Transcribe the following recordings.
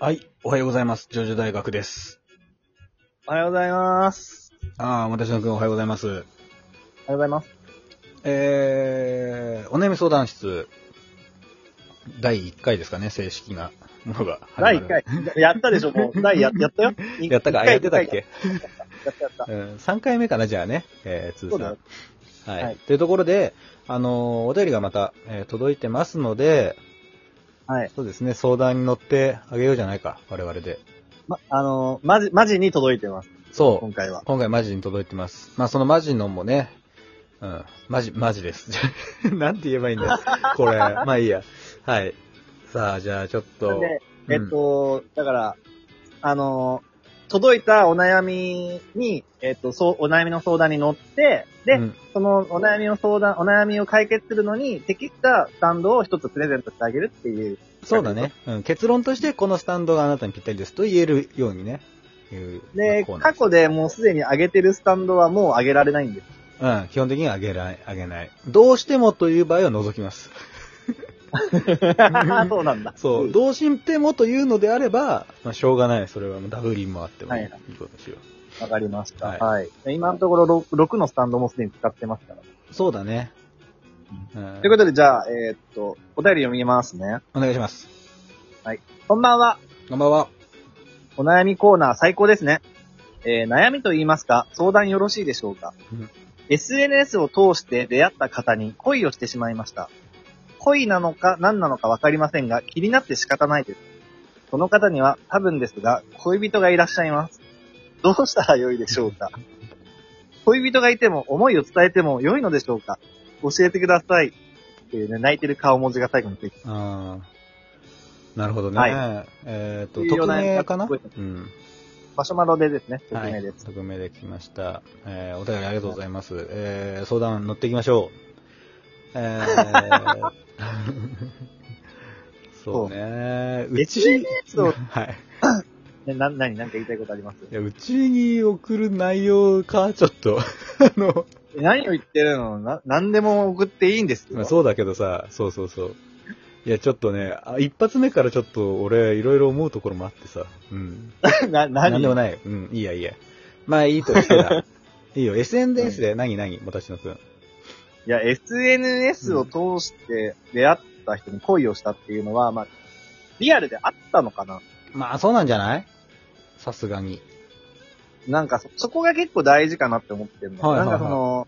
はい、おはようございます。ジョジョ大学です。おはようございます。ああ、私のくんおはようございます。おはようございます。えー、お悩み相談室、第1回ですかね、正式なものが第る。1回。やったでしょ、もう。第ややったよ。やったか、あやってたっけ？やったやった。うん、3回目かな、じゃあね、えー、通算。はい。はいというところで、あのーお便りがまた、えー届いてますので、はい。そうですね、相談に乗ってあげようじゃないか、我々で。ま、あのー、マジ、マジに届いてます。そう今。回は。今回マジに届いてます。まあそのマジのもね、うん、マジ、マジです。なんて言えばいいんだよ。これ、まあいいや。はい。さあ、じゃあちょっと。えっと、だから、あのー、届いたお悩みに、えっと、そう、お悩みの相談に乗って、で、うんそのお悩みの相談、お悩みを解決するのに適したスタンドを一つプレゼントしてあげるっていう。そうだね。うん。結論として、このスタンドがあなたにぴったりですと言えるようにね。いうで、過去でもうすでに上げてるスタンドはもう上げられないんです。うん。基本的にはあげない、あげない。どうしてもという場合は除きます。そうなんだ。そう。どうしてもというのであれば、まあしょうがない。それはもうダブリンもあってもいい,、はいはいいことしよう。わかりました。はいはい。今のところ 6, 6のスタンドもすでに使ってますから。そうだね。うんということで、じゃあ、えーっと、お便り読みますね。お願いします。こんばんは。こんばんは。お悩みコーナー最高ですね。えー悩みと言いますか、相談よろしいでしょうか、うん ?SNS を通して出会った方に恋をしてしまいました。恋なのか何なのかわかりませんが、気になって仕方ないです。その方には多分ですが、恋人がいらっしゃいます。どうしたらよいでしょうか？恋人がいても思いを伝えても良いのでしょうか？教えてください。っていうね、泣いてる顔文字が最後についてああ。なるほどね。はいえっ、と、いいよ匿ね名かな？うん。マシュマロでですね、匿はい名です。匿名で来ました。えー、お便りありがとうございます。えー、相談乗っていきましょう。えー、そうね。うち、SNS をはい。ね、な、なに、なんか言いたいことあります？いや、うちに送る内容か、ちょっと。あの、え何を言ってるの？な、何でも送っていいんですよ。まあ、そうだけどさ、そうそうそう。いや、ちょっとね、あ一発目からちょっと俺、いろいろ思うところもあってさ。うん。な、なん何でもない。うん、いいやいいや。まあいいとしてだ。いいよ、SNS で？何何？私のくん。いや、SNS を通して出会った人に恋をしたっていうのは、まあ、リアルであったのかな？まあそうなんじゃない？さすがに。なんかそ、そこが結構大事かなって思ってるの。はいはいはいなんかその、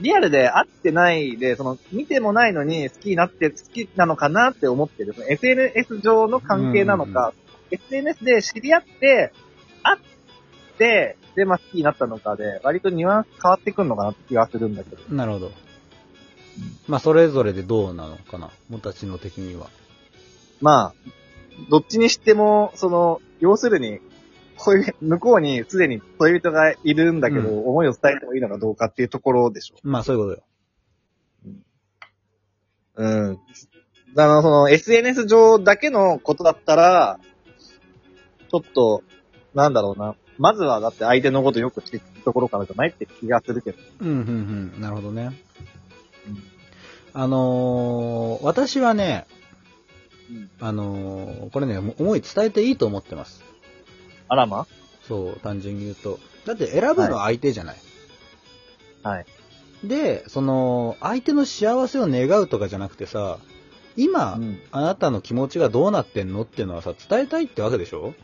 リアルで会ってないで、その、見てもないのに好きになって好きなのかなって思ってる。SNS 上の関係なのか、SNS で知り合って、会って、で、まあ好きになったのかで、割とニュアンス変わってくるのかなって気がするんだけど。なるほど。まあそれぞれでどうなのかな？もたちの的には。まあ、どっちにしても、その、要するに、恋、向こうにすでに恋人がいるんだけど、う思いを伝えてもいいのかどうかっていうところでしょ。まあそういうことよ。うん。あの、その、SNS 上だけのことだったら、ちょっと、なんだろうな。まずはだって相手のことよく知るところからじゃないって気がするけど。うん、うん、うん。なるほどね。うんあのー、私はね、うんあのー、これね、思い伝えていいと思ってます。あらま？そう、単純に言うと。だって選ぶのは相手じゃない。はい。で、その、相手の幸せを願うとかじゃなくてさ、今、うん。あなたの気持ちがどうなってんのっていうのはさ、伝えたいってわけでしょ？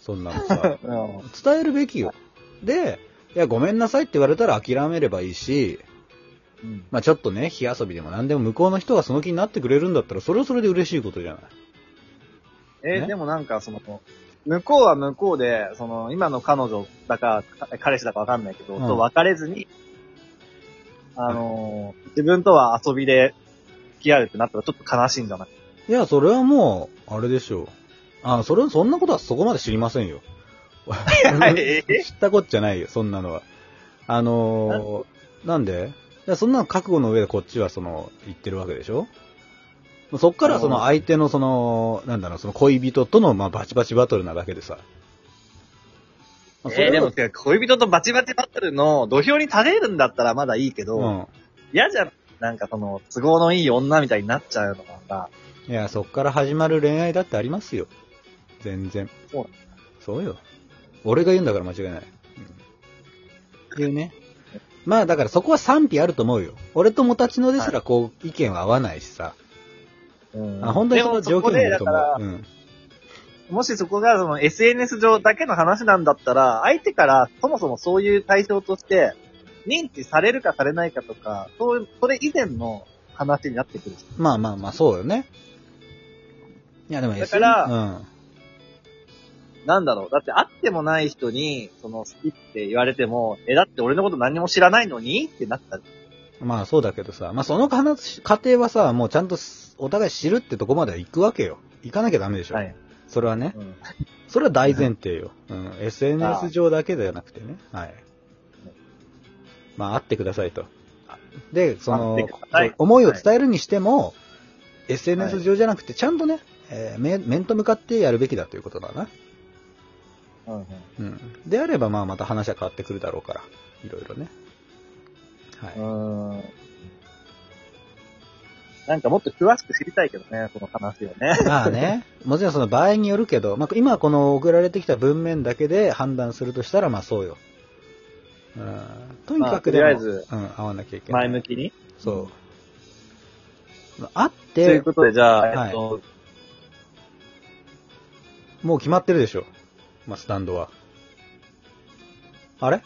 そんなのさ。伝えるべきよ。で、いや、ごめんなさいって言われたら諦めればいいし、うん。まあちょっとね、火遊びでも何でも向こうの人がその気になってくれるんだったら、それはそれで嬉しいことじゃない。えーね？でもなんかその、向こうは向こうで、その、今の彼女だか、か彼氏だかわかんないけど、うんと別れずに、あのー自分とは遊びで付き合うってなったらちょっと悲しいんじゃない？いや、それはもう、あれでしょう。あ、それ、そんなことはそこまで知りませんよ。え 知ったこっちゃないよ、そんなのは。あのー、なんで？いやそんなの覚悟の上でこっちはその、言ってるわけでしょ？そっからその相手のその、なんだろう、その恋人とのまあバチバチバトルなだけでさ。まあえーでも、恋人とバチバチバトルの土俵に立てるんだったらまだいいけど、うん。嫌じゃん。なんかその、都合のいい女みたいになっちゃうのがさ、いや、そっから始まる恋愛だってありますよ。全然。そうそうよ。俺が言うんだから間違いない。うん。っていうね。まあだからそこは賛否あると思うよ。俺ともたちのですらこう意見は合わないしさ。うんあ本当にその条件によると思う。うん。もしそこがその SNS 上だけの話なんだったら、相手からそもそもそういう対象として、認知されるかされないかとか、そういう、それ以前の話になってくる。まあまあまあ、そうよね。いやでもだから SN なんだろう。だって会ってもない人に、その好きって言われても、え、だって俺のこと何も知らないのに？ってなった。うん。まあそうだけどさ、まあその話、過程はさ、もうちゃんとお互い知るってとこまでは行くわけよ。行かなきゃダメでしょ。はい。それはね。うん。それは大前提よ。うん。SNS 上だけではなくてね。はい。まあ、会ってくださいと。で、その思いを伝えるにしても、SNS 上じゃなくて、ちゃんとね、えー面面と向かってやるべきだということだな。うん。であれば、まあ、また話は変わってくるだろうから。いろいろね。はい。うーん。なんかもっと詳しく知りたいけどね、その話をね。まあね、もちろんその場合によるけど、まあ、今この送られてきた文面だけで判断するとしたら、まあそうよ。うん。とにかくでも、まあとりあえずうん、会わなきゃいけない。前向きに？そう。会っというて、ことで、じゃあ、はいえっと、もう決まってるでしょ。まあ、スタンドは。あれ？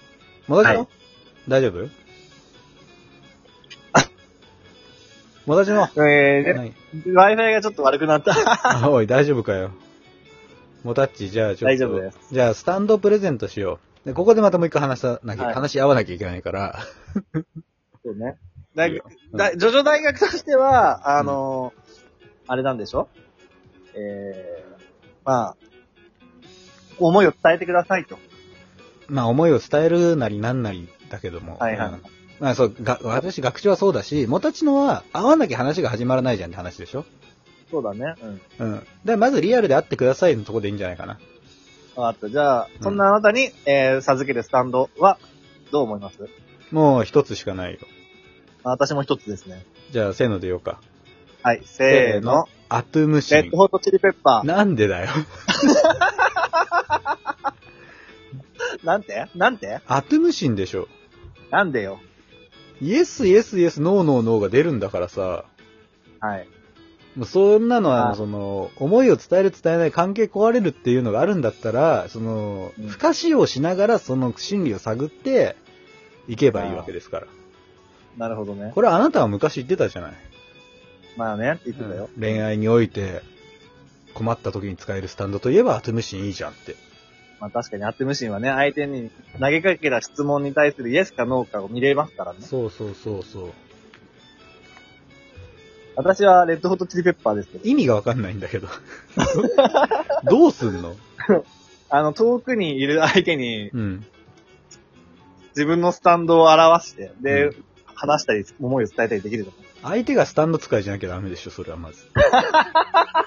もだちの、はい大丈夫？も だちの、えー、何 Wi-Fi がちょっと悪くなった。あ おい、大丈夫かよ。もたっち、じゃあちょっと。大丈夫です。じゃあ、スタンドをプレゼントしよう。で、ここでまたもう一回話さなきゃ、はい話し合わなきゃいけないから。そうね。だいいよだジョジョ大学としては、あのあれなんでしょ？えー、まあ、思いを伝えてくださいと。まあ、思いを伝えるなりなんなりだけども。はいはいうんまあ、そう、が、私、学長はそうだし、もたちのは、会わなきゃ話が始まらないじゃんって話でしょ？そうだね。うん。うん。で、まずリアルで会ってくださいのとこでいいんじゃないかな。わかった。じゃあ、そんなあなたに、えー、授けるスタンドは、どう思います？もう一つしかないよ。あ私も一つですね。じゃあ、せーので言おうか。はい、せーの。。アトゥムシンレッド。ホットチリペッパなんでだよ。ー。なんて？なんて？アトゥムシンでしょ。なんでよ？イエス、イエス、イエス、ノー、ノー、ノーが出るんだからさ。はい。もうそんなのは、あその、思いを伝える伝えない関係壊れるっていうのがあるんだったら、その、うん不可視をしながらその心理を探って、いけばいいわけですから。なるほどね。これはあなたは昔言ってたじゃない。まあね、って言ってたよ。恋愛において、困った時に使えるスタンドといえばアトゥムシンいいじゃんって。まあ確かにアットムシンはね、相手に投げかけた質問に対するイエスかノーかを見れますからね。そうそうそうそう。私はレッドホットチリペッパーですけど。意味がわかんないんだけど。どうすんの？あの、遠くにいる相手にうん。自分のスタンドを表して、で、う話したり、思いを伝えたりできると思う。相手がスタンド使いじゃなきゃダメでしょ、それはまず。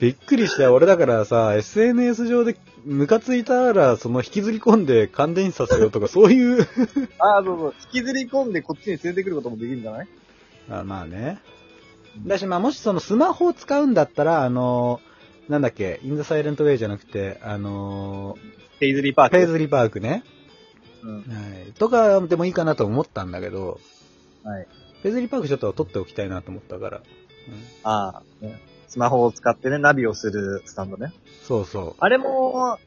びっくりしたよ。俺だからさ、SNS 上でムカついたら、その引きずり込んで感電死させようとか、そういう。ああ、そうそう。引きずり込んでこっちに連れてくることもできるんじゃない？あまあね。だし、まあもしそのスマホを使うんだったら、あのなんだっけ、インザサイレントウェイじゃなくて、あのペイズリーパーク。ペイズリーパークね。うん。はい。とかでもいいかなと思ったんだけど、はい。ペイズリーパークちょっと撮っておきたいなと思ったから。うんああ、ね。スマホを使ってね、ナビをするスタンドね。そうそう。あれも、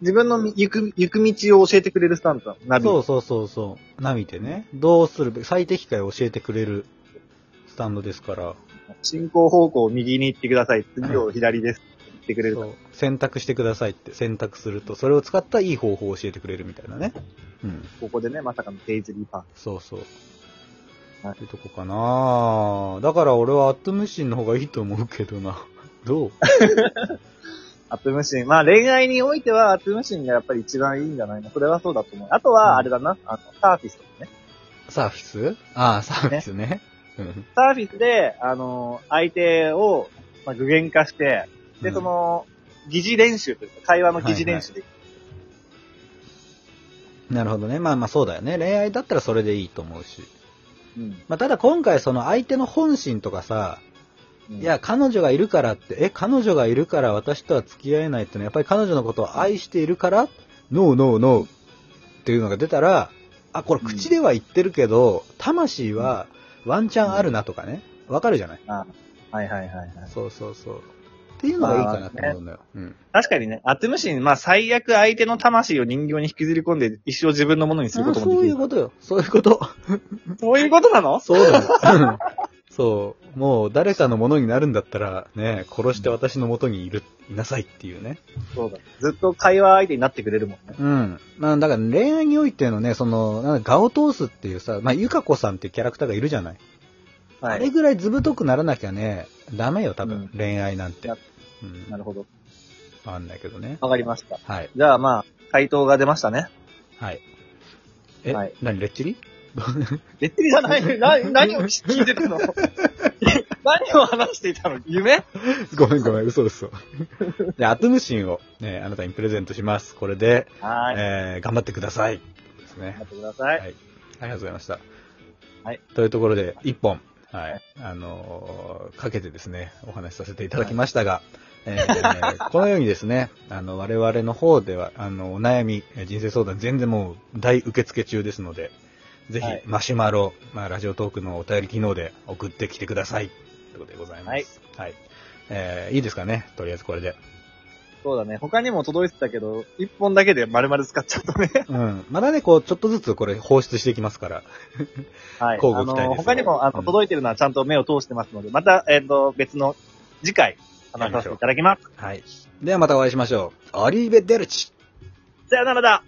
自分の行く、行く道を教えてくれるスタンドナビ。そうそうそうそう。ナビでね、どうするべ最適解を教えてくれるスタンドですから、進行方向を右に行ってください。次を左です。って言ってくれるそう選択してくださいって選択すると、それを使ったいい方法を教えてくれるみたいなね。うん。ここでね、まさかのペイズリーパーク。そうそう。はいってとこかなだから俺はアットムシンの方がいいと思うけどな。どう？アップムシン。まあ恋愛においてはアップムシンがやっぱり一番いいんじゃないの？それはそうだと思う。あとうんは、あれだな、あの、サーフィスとかね。サーフィス？ああ、サーフィスね。うん。サーフィスで、あの、相手を、まあ、具現化して、で、うんその、疑似練習というか、会話の疑似練習で、なるほどね。まあまあそうだよね。恋愛だったらそれでいいと思うし。うん。まあ、ただ今回その相手の本心とかさ、うんいや、、彼女がいるからって、え、彼女がいるから私とは付き合えないってのは、やっぱり彼女のことを愛しているから、ノーノーノーっていうのが出たら、あ、これ口では言ってるけど、魂はワンチャンあるなとかね、わかるじゃない？あはいはいはいはい。そうそうそう。っていうのがいいかなと思うんだよ。うん。確かにね、アトムシン、まあ最悪相手の魂を人形に引きずり込んで一生自分のものにすることもであそうきる。いうことよ。そういうこと。そういうことなの？そうだよ。そう。もう誰かのものになるんだったら、ね、殺して私の元にいる、いなさいっていうね。そうだ。ずっと会話相手になってくれるもんね。うん。まあ、だから恋愛においてのね、その、なんだ、画を通すっていうさ、まあ、ゆかこさんっていうキャラクターがいるじゃない。はい。あれぐらいずぶとくならなきゃね、ダメよ、多分、うん恋愛なんて。やうん。なるほど。わかんないけどね。わかりました。はい。じゃあまあ、回答が出ましたね。はい。え、はい何、レッチリ？レッテリじゃない、な、何を聞いてたの？何を話していたの？夢？ごめんごめん、嘘嘘。で、アトムシンをね、あなたにプレゼントします。これで、はい。えー、頑張ってください。ですね頑張。ってください。はい。ありがとうございました。はい。というところで、一本、はい。あのーかけてですね、お話しさせていただきましたが、えー このようにですね、あの、我々の方では、あの、お悩み、えー人生相談全然もう大受付中ですので、ぜひはい、マシュマロ、まあ、ラジオトークのお便り機能で送ってきてください。ということでございます。はい。えーいいですかね？とりあえずこれで。そうだね。他にも届いてたけど、一本だけで丸々使っちゃったね。うん。まだね、こう、ちょっとずつこれ放出していきますから。はい。交互期待ですあの、他にも、あの、うん届いてるのはちゃんと目を通してますので、また、えっ、と、別の次回、話させていただきます。はい。ではまたお会いしましょう。アリーベデルチさよならだ